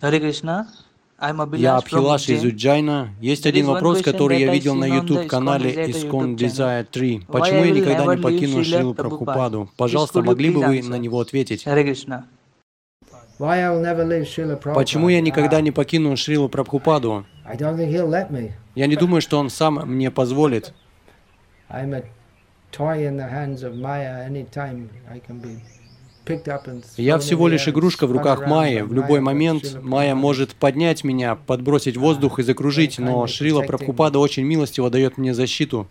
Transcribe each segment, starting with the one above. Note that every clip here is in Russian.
Hare Krishna. Я Абхилаш из. Уджайна. Есть один вопрос, который я видел на YouTube-канале YouTube Desire 3. Why Почему я никогда не покину Шрилу? Прабхупаду? Пожалуйста, могли бы вы на него ответить? Почему я никогда Ah, не покину Шрилу Прабхупаду? Я не думаю, что он сам мне позволит. Я всего лишь игрушка в руках Майи. В любой момент Майя может поднять меня, подбросить воздух и закружить, но Шрила Прабхупада очень милостиво дает мне защиту.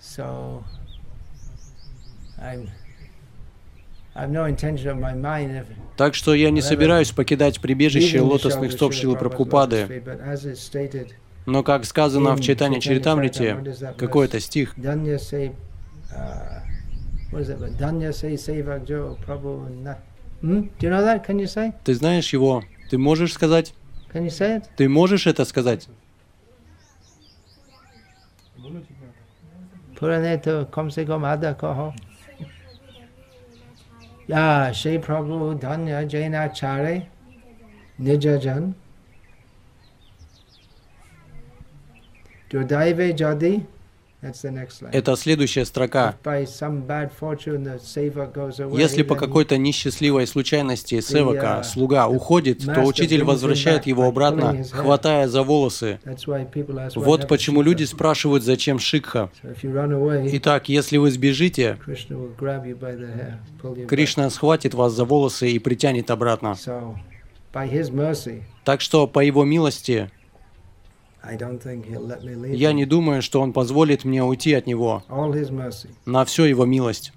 Так что я не собираюсь покидать прибежище лотосных стоп Шрилы Прабхупады. Но, как сказано в Chaitanya Чаритамрите, какой-то стих, Danya say, uh, what is it? but Danya say Sevakjo Prabhu. Na- Hmm? Do you know that? Can you say? ты знаешь его? Ты можешь сказать? Can you say it? Ты можешь это сказать? पुराने तो कम से कम आधा कहो या श्री प्रभु धन्य जैनाचार्य निज जन जो दैवे जदि это следующая строка. Если по какой-то несчастливой случайности Севака, слуга, уходит, то учитель возвращает его обратно, хватая за волосы. Вот почему люди спрашивают, зачем шикха. Итак, если вы сбежите. Кришна схватит вас за волосы и притянет обратно. Так что, по его милости, я не думаю, что он позволит мне уйти от него. На всю его милость.